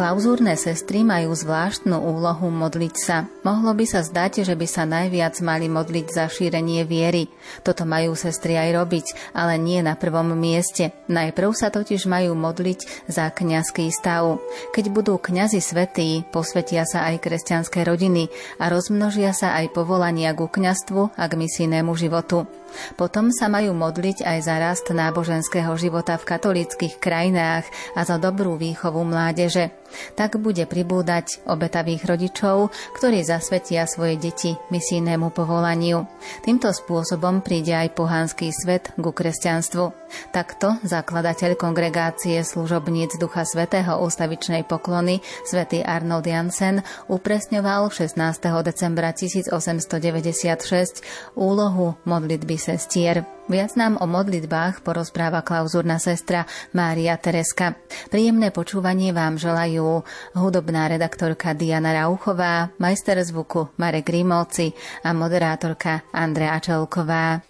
Klauzúrne sestry majú zvláštnu úlohu modliť sa. Mohlo by sa zdať, že by sa najviac mali modliť za šírenie viery. Toto majú sestry aj robiť, ale nie na prvom mieste. Najprv sa totiž majú modliť za kňazský stav. Keď budú kňazi svetí, posvetia sa aj kresťanské rodiny a rozmnožia sa aj povolania ku kňastvu a k misijnému životu. Potom sa majú modliť aj za rast náboženského života v katolíckých krajinách a za dobrú výchovu mládeže. Tak bude pribúdať obetavých rodičov, ktorí zasvetia svoje deti misijnému povolaniu. Týmto spôsobom príde aj pohanský svet ku kresťanstvu. Takto zakladateľ kongregácie služobníc Ducha Svetého ústavičnej poklony, svätý Arnold Jansen, upresňoval 16. decembra 1896 úlohu modlitby sestier. Viac nám o modlitbách porozpráva klauzúrna sestra Mária Tereska. Príjemné počúvanie vám želajú hudobná redaktorka Diana Rauchová, majster zvuku Marek Grimovci a moderátorka Andrea Čelková.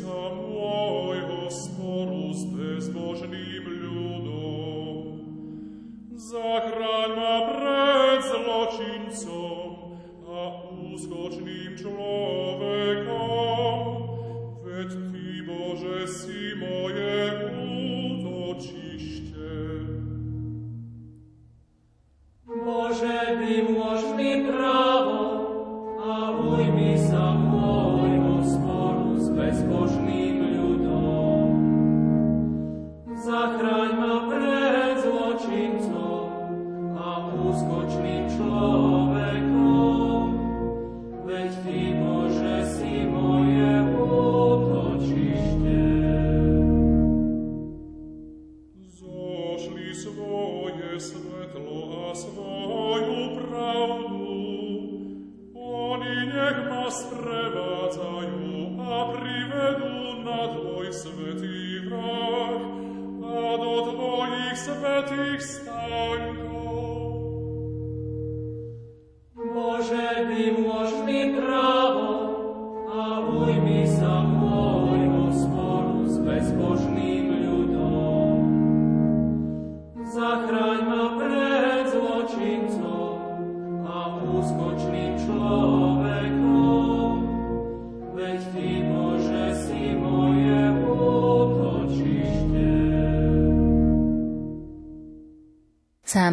some век нас превацаю, а приведу na твой святый враг, а до твоих святых стань.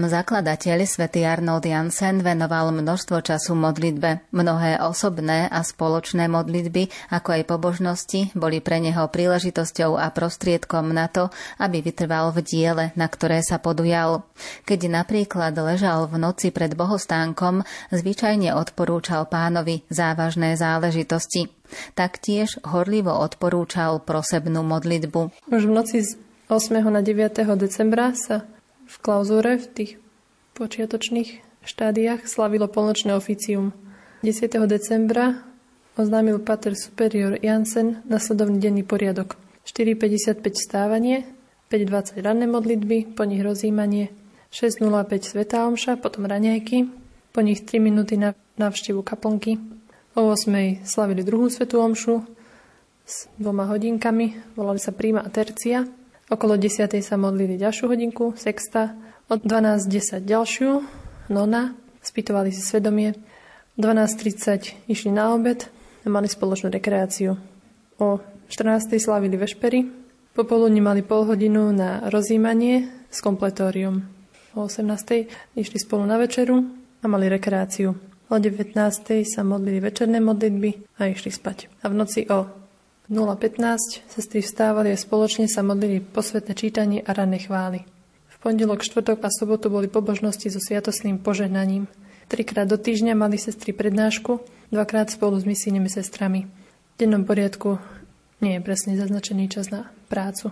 Zakladateľ svätý Arnold Jansen venoval množstvo času modlitbe. Mnohé osobné a spoločné modlitby, ako aj pobožnosti, boli pre neho príležitosťou a prostriedkom na to, aby vytrval v diele, na ktoré sa podujal. Keď napríklad ležal v noci pred bohostánkom, zvyčajne odporúčal pánovi závažné záležitosti. Taktiež horlivo odporúčal prosebnú modlitbu. Už v noci z 8. na 9. decembra sa v klauzúre v tých počiatočných štádiách slavilo polnočné oficium. 10. decembra oznámil pater superior Jansen nasledovný denný poriadok. 4.55 stávanie, 5.20 ranné modlitby, po nich rozímanie, 6.05 svetá omša, potom raňajky, po nich 3 minúty na návštevu kaplnky. O 8.00 slavili druhú svetú omšu s dvoma hodinkami, volali sa príma a tercia. Okolo 10. sa modlili ďalšiu hodinku, sexta, od 12.10 ďalšiu, nona, spýtovali si svedomie. 12.30 išli na obed a mali spoločnú rekreáciu. O 14. slavili vešpery, popoludní mali pol hodinu na rozímanie s kompletórium. O 18. išli spolu na večeru a mali rekreáciu. O 19. sa modlili večerné modlitby a išli spať. A v noci o 0.15 sestry vstávali a spoločne sa modlili posvetné čítanie a ranné chvály. V pondelok, štvrtok a sobotu boli pobožnosti so sviatosným požehnaním. Trikrát do týždňa mali sestry prednášku, dvakrát spolu s misijnými sestrami. V dennom poriadku nie je presne zaznačený čas na prácu.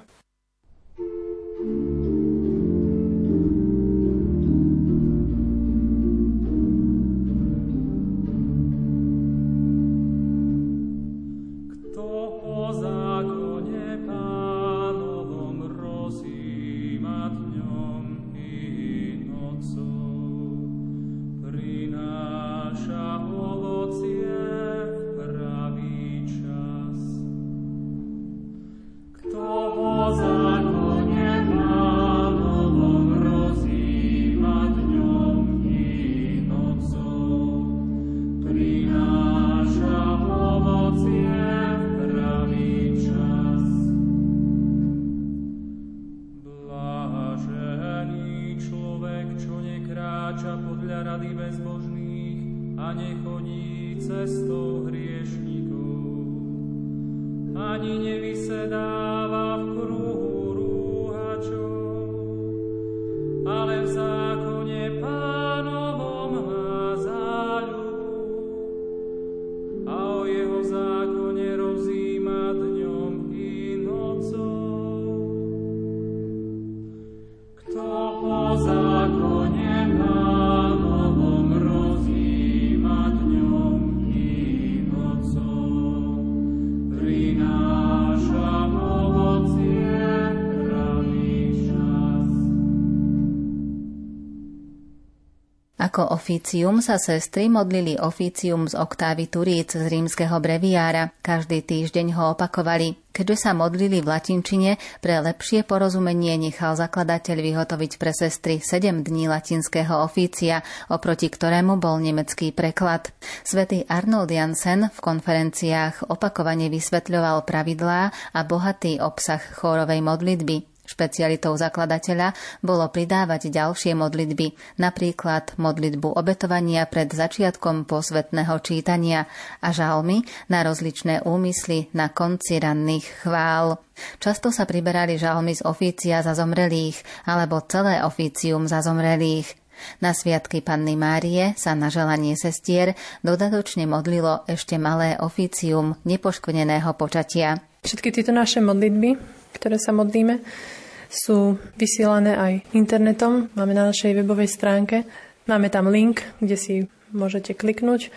Ako oficium sa sestry modlili oficium z oktávy Turíc z rímskeho breviára. Každý týždeň ho opakovali. Keďže sa modlili v latinčine, pre lepšie porozumenie nechal zakladateľ vyhotoviť pre sestry 7 dní latinského ofícia, oproti ktorému bol nemecký preklad. Svetý Arnold Jansen v konferenciách opakovane vysvetľoval pravidlá a bohatý obsah chórovej modlitby. Špecialitou zakladateľa bolo pridávať ďalšie modlitby, napríklad modlitbu obetovania pred začiatkom posvetného čítania a žalmy na rozličné úmysly na konci ranných chvál. Často sa priberali žalmy z ofícia za zomrelých alebo celé ofícium za zomrelých. Na sviatky Panny Márie sa na želanie sestier dodatočne modlilo ešte malé oficium nepoškvrneného počatia. Všetky tieto naše modlitby, ktoré sa modlíme, sú vysielané aj internetom. Máme na našej webovej stránke. Máme tam link, kde si môžete kliknúť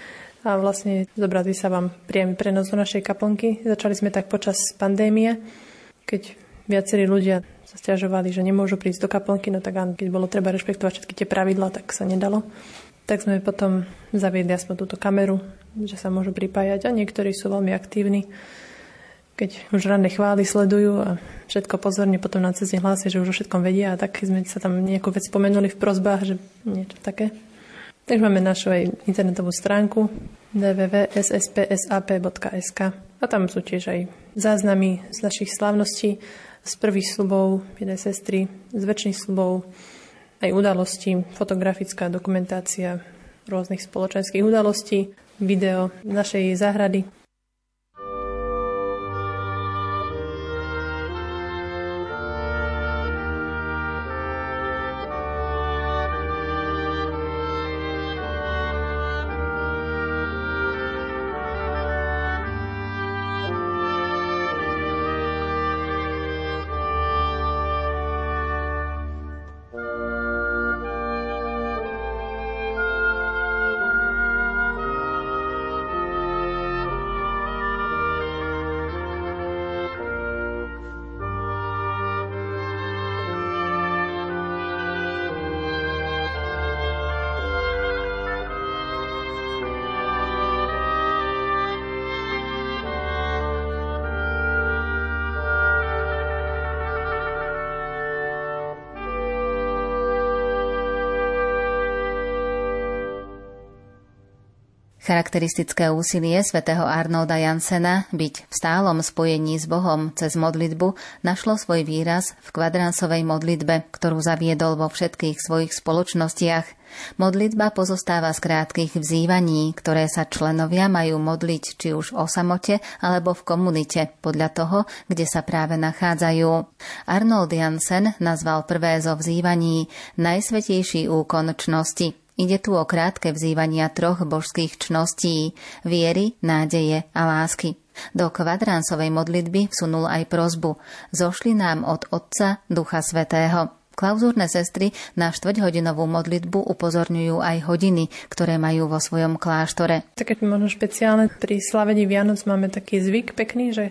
a vlastne zobrazí sa vám priamy prenos do našej kaplnky. Začali sme tak počas pandémie, keď viacerí ľudia sa stiažovali, že nemôžu prísť do kaplnky, no tak áno, keď bolo treba rešpektovať všetky tie pravidla, tak sa nedalo. Tak sme potom zaviedli aspoň túto kameru, že sa môžu pripájať a niektorí sú veľmi aktívni keď už ranné chvály sledujú a všetko pozorne potom nám cez ne hlásia, že už o všetkom vedia a tak sme sa tam nejakú vec spomenuli v prozbách, že niečo také. Takže máme našu aj internetovú stránku www.sspsap.sk a tam sú tiež aj záznamy z našich slávností, z prvých slubov jednej sestry, z väčšných slubov, aj udalostí, fotografická dokumentácia rôznych spoločenských udalostí, video našej záhrady Charakteristické úsilie svätého Arnolda Jansena byť v stálom spojení s Bohom cez modlitbu našlo svoj výraz v kvadransovej modlitbe, ktorú zaviedol vo všetkých svojich spoločnostiach. Modlitba pozostáva z krátkých vzývaní, ktoré sa členovia majú modliť či už o samote alebo v komunite, podľa toho, kde sa práve nachádzajú. Arnold Jansen nazval prvé zo vzývaní najsvetejší úkon čnosti – Ide tu o krátke vzývania troch božských čností – viery, nádeje a lásky. Do kvadransovej modlitby vsunul aj prozbu Zošli nám od Otca Ducha Svetého. Klauzúrne sestry na štvrťhodinovú modlitbu upozorňujú aj hodiny, ktoré majú vo svojom kláštore. Také možno špeciálne pri slavení Vianoc máme taký zvyk pekný, že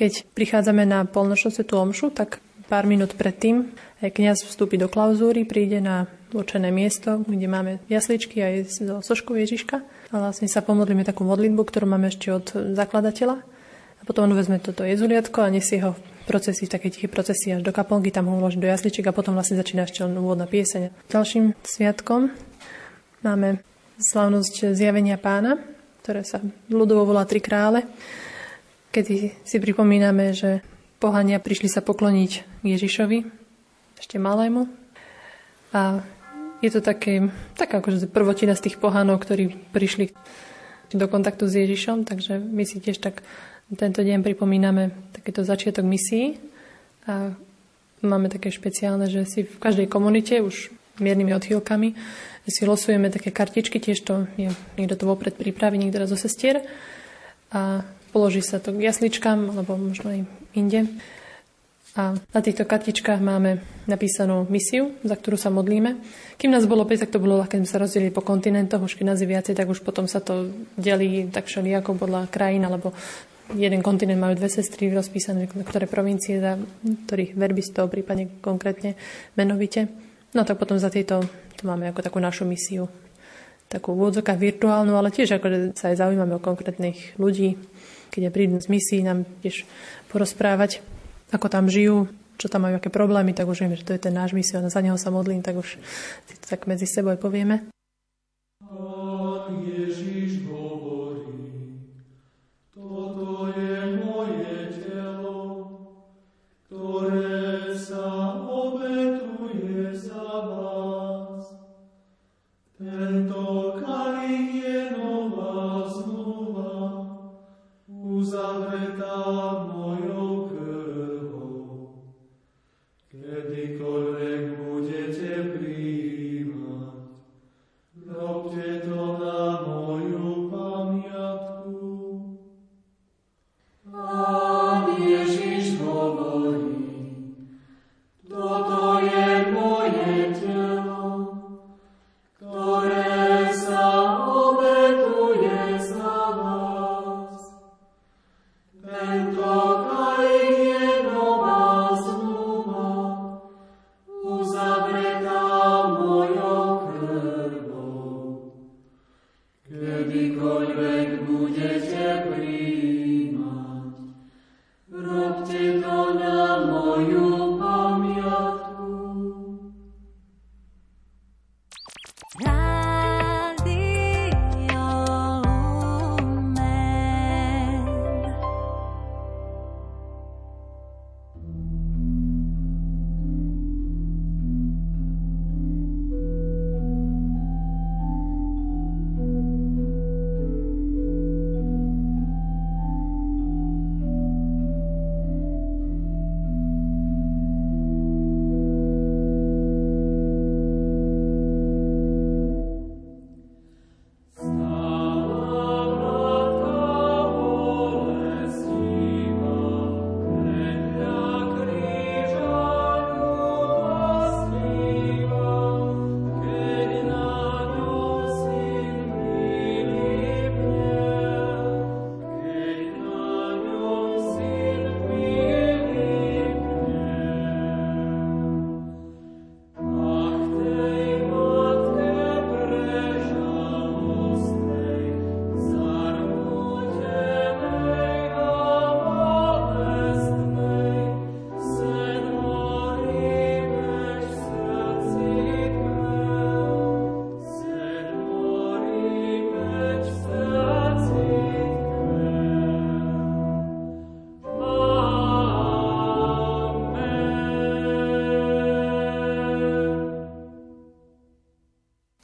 keď prichádzame na polnočnú svetú omšu, tak pár minút predtým kniaz vstúpi do klauzúry, príde na určené miesto, kde máme jasličky aj so soškou Ježiška. A vlastne sa pomodlíme takú modlitbu, ktorú máme ešte od zakladateľa. A potom on vezme toto jezuliatko a nesie ho v procesii, v takej tichej procesii až do kaplnky, tam ho vloží do jasličiek a potom vlastne začína ešte úvodná pieseň. Ďalším sviatkom máme slavnosť zjavenia pána, ktoré sa ľudovo volá Tri krále, kedy si pripomíname, že pohania prišli sa pokloniť Ježišovi, ešte malému. A Je to také, taká akože prvotina z tých pohánov, ktorí prišli do kontaktu s Ježišom, takže my si tiež tak tento deň pripomíname takéto začiatok misií a máme také špeciálne, že si v každej komunite už miernymi odchýlkami si losujeme také kartičky, tiež to je, niekto to vopred pripraví, niekto zo sestier a položí sa to k jasličkám, alebo možno aj inde. A na týchto kartičkách máme napísanú misiu, za ktorú sa modlíme. Kým nás bolo 5, tak to bolo keď sme sa rozdelili po kontinentoch, už keď nás je viacej, tak už potom sa to delí tak všelijako podľa krajín, alebo jeden kontinent majú dve sestry rozpísané, ktoré provincie, za ktorých verbistov, prípadne konkrétne menovite. No tak potom za tieto to máme ako takú našu misiu. Takú vôdzoka virtuálnu, ale tiež ako sa aj zaujímame o konkrétnych ľudí, keď prídu z misií nám tiež porozprávať ako tam žijú, čo tam majú, aké problémy, tak už vieme, že to je ten náš mision, za neho sa modlím, tak už si to tak medzi sebou aj povieme. you.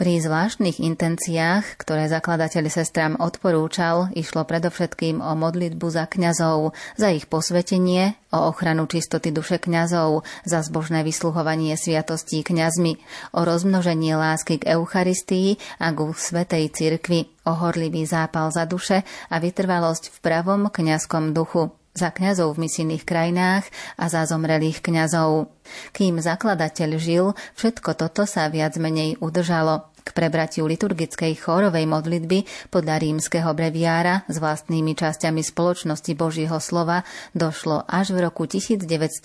Pri zvláštnych intenciách, ktoré zakladateľ sestrám odporúčal, išlo predovšetkým o modlitbu za kňazov, za ich posvetenie, o ochranu čistoty duše kňazov, za zbožné vysluhovanie sviatostí kňazmi, o rozmnoženie lásky k Eucharistii a ku Svetej cirkvi, o horlivý zápal za duše a vytrvalosť v pravom kňazskom duchu za kňazov v misijných krajinách a za zomrelých kňazov. Kým zakladateľ žil, všetko toto sa viac menej udržalo. K prebratiu liturgickej chórovej modlitby podľa rímskeho breviára s vlastnými časťami spoločnosti Božieho slova došlo až v roku 1922.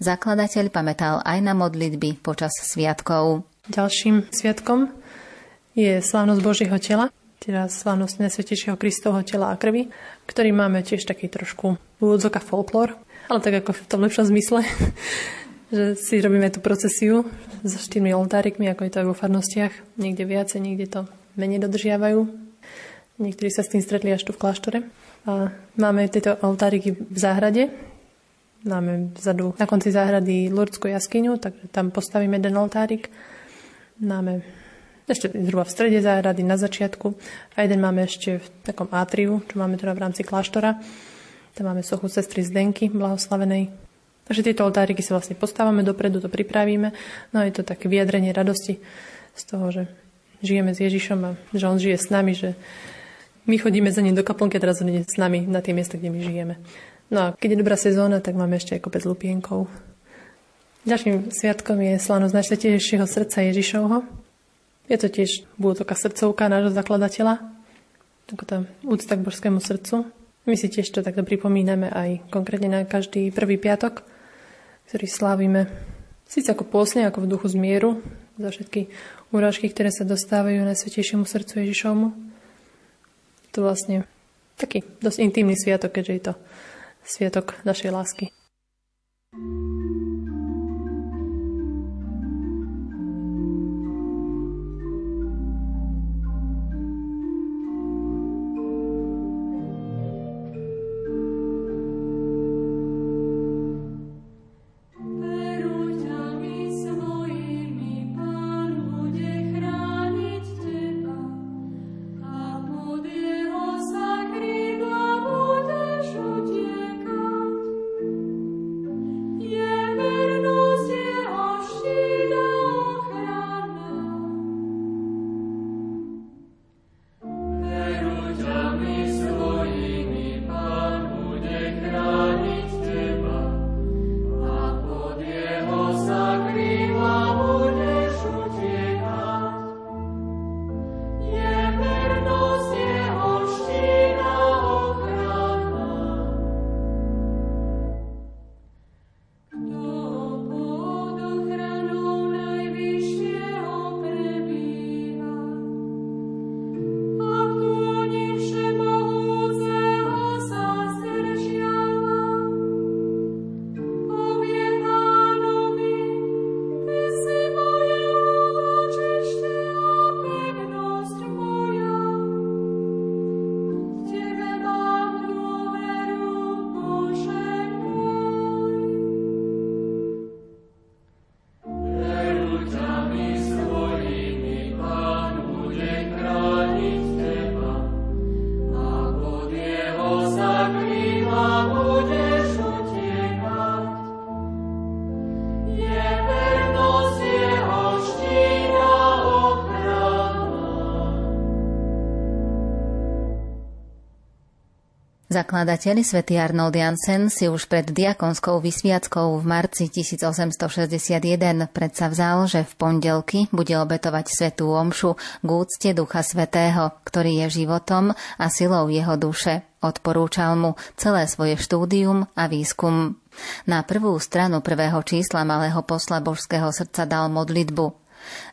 Zakladateľ pamätal aj na modlitby počas sviatkov. Ďalším sviatkom je slávnosť Božieho tela, teda slávnosť Nesvetejšieho Kristovho tela a krvi, ktorý máme tiež taký trošku úvodzok a folklór, ale tak ako v tom lepšom zmysle, že si robíme tú procesiu s štyrmi oltárikmi, ako je to aj vo farnostiach. Niekde viacej, niekde to menej dodržiavajú. Niektorí sa s tým stretli až tu v kláštore. A máme tieto oltáriky v záhrade. Máme vzadu na konci záhrady Lurdskú jaskyňu, takže tam postavíme jeden oltárik. Máme ešte zhruba v strede záhrady na začiatku a jeden máme ešte v takom atriu, čo máme teda v rámci kláštora. Tam máme sochu sestry Zdenky, blahoslavenej. Takže tieto oltáriky sa vlastne postávame dopredu, to pripravíme. No je to také vyjadrenie radosti z toho, že žijeme s Ježišom a že on žije s nami, že my chodíme za ním do kaplnky a teraz on s nami na tie miesta, kde my žijeme. No a keď je dobrá sezóna, tak máme ešte aj kopec lupienkov. Ďalším sviatkom je slavnosť Najsvetejšieho srdca Ježišovho. Je to tiež, bude srdcovka nášho zakladateľa, ako tá úcta k božskému srdcu. My si tiež to takto pripomíname aj konkrétne na každý prvý piatok, ktorý slávime síce ako pôsne, ako v duchu zmieru, za všetky úražky, ktoré sa dostávajú na svetejšiemu srdcu Ježišovmu. To vlastne taký dosť intimný sviatok, keďže je to sviatok našej lásky. Zakladateľ svätý Arnold Jansen si už pred diakonskou vysviackou v marci 1861 predsa vzal, že v pondelky bude obetovať svetú omšu k úcte Ducha Svetého, ktorý je životom a silou jeho duše. Odporúčal mu celé svoje štúdium a výskum. Na prvú stranu prvého čísla malého posla božského srdca dal modlitbu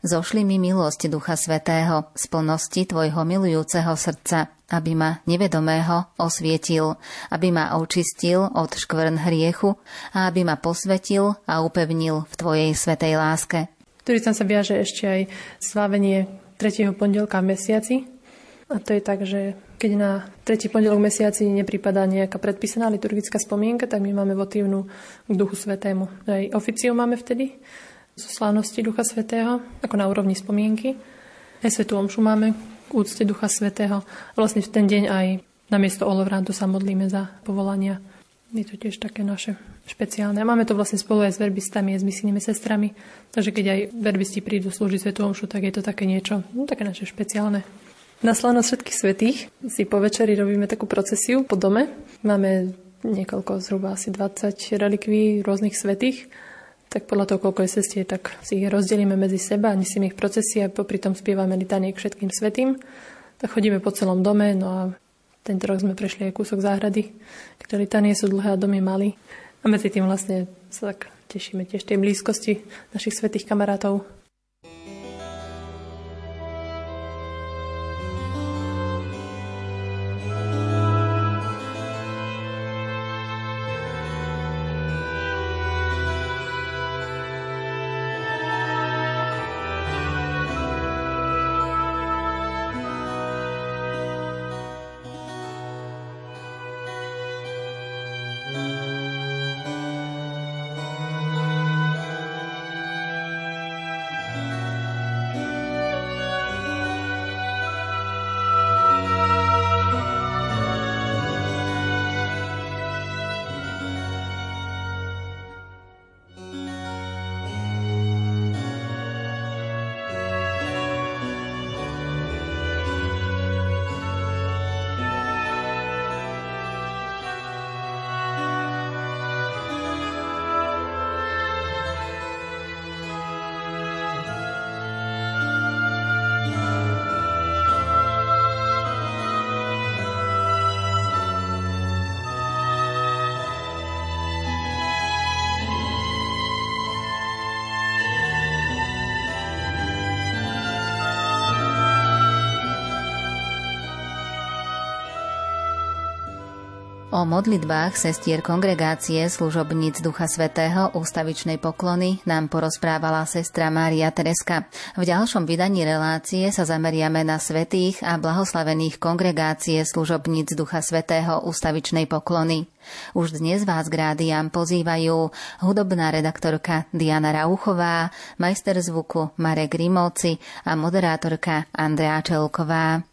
Zošli mi milosť Ducha Svetého z plnosti Tvojho milujúceho srdca, aby ma nevedomého osvietil, aby ma očistil od škvrn hriechu a aby ma posvetil a upevnil v Tvojej svetej láske. Ktorý tam sa viaže ešte aj slávenie 3. pondelka v mesiaci. A to je tak, že keď na tretí pondelok mesiaci nepripadá nejaká predpísaná liturgická spomienka, tak my máme votívnu k Duchu Svetému. Aj oficiu máme vtedy zo slávnosti Ducha Svetého, ako na úrovni spomienky. Aj Svetú Omšu máme k úcte Ducha Svetého. A vlastne v ten deň aj na miesto Olovrántu sa modlíme za povolania. Je to tiež také naše špeciálne. A máme to vlastne spolu aj s verbistami, aj s misijnými sestrami. Takže keď aj verbisti prídu slúžiť Svetú Omšu, tak je to také niečo, no, také naše špeciálne. Na slávnosť všetkých svetých si po večeri robíme takú procesiu po dome. Máme niekoľko, zhruba asi 20 relikví rôznych svetých tak podľa toho, koľko je cestie, tak si ich rozdelíme medzi seba, nesieme ich procesy a popri tom spievame litanie k všetkým svetým. Tak chodíme po celom dome, no a tento rok sme prešli aj kúsok záhrady, ktoré litanie sú dlhé a domy malý. A medzi tým vlastne sa tak tešíme tiež tej blízkosti našich svetých kamarátov. O modlitbách sestier kongregácie služobníc Ducha Svetého ústavičnej poklony nám porozprávala sestra Mária Tereska. V ďalšom vydaní relácie sa zameriame na svetých a blahoslavených kongregácie služobníc Ducha Svetého ústavičnej poklony. Už dnes vás k rádiám pozývajú hudobná redaktorka Diana Rauchová, majster zvuku Marek Rimovci a moderátorka Andrea Čelková.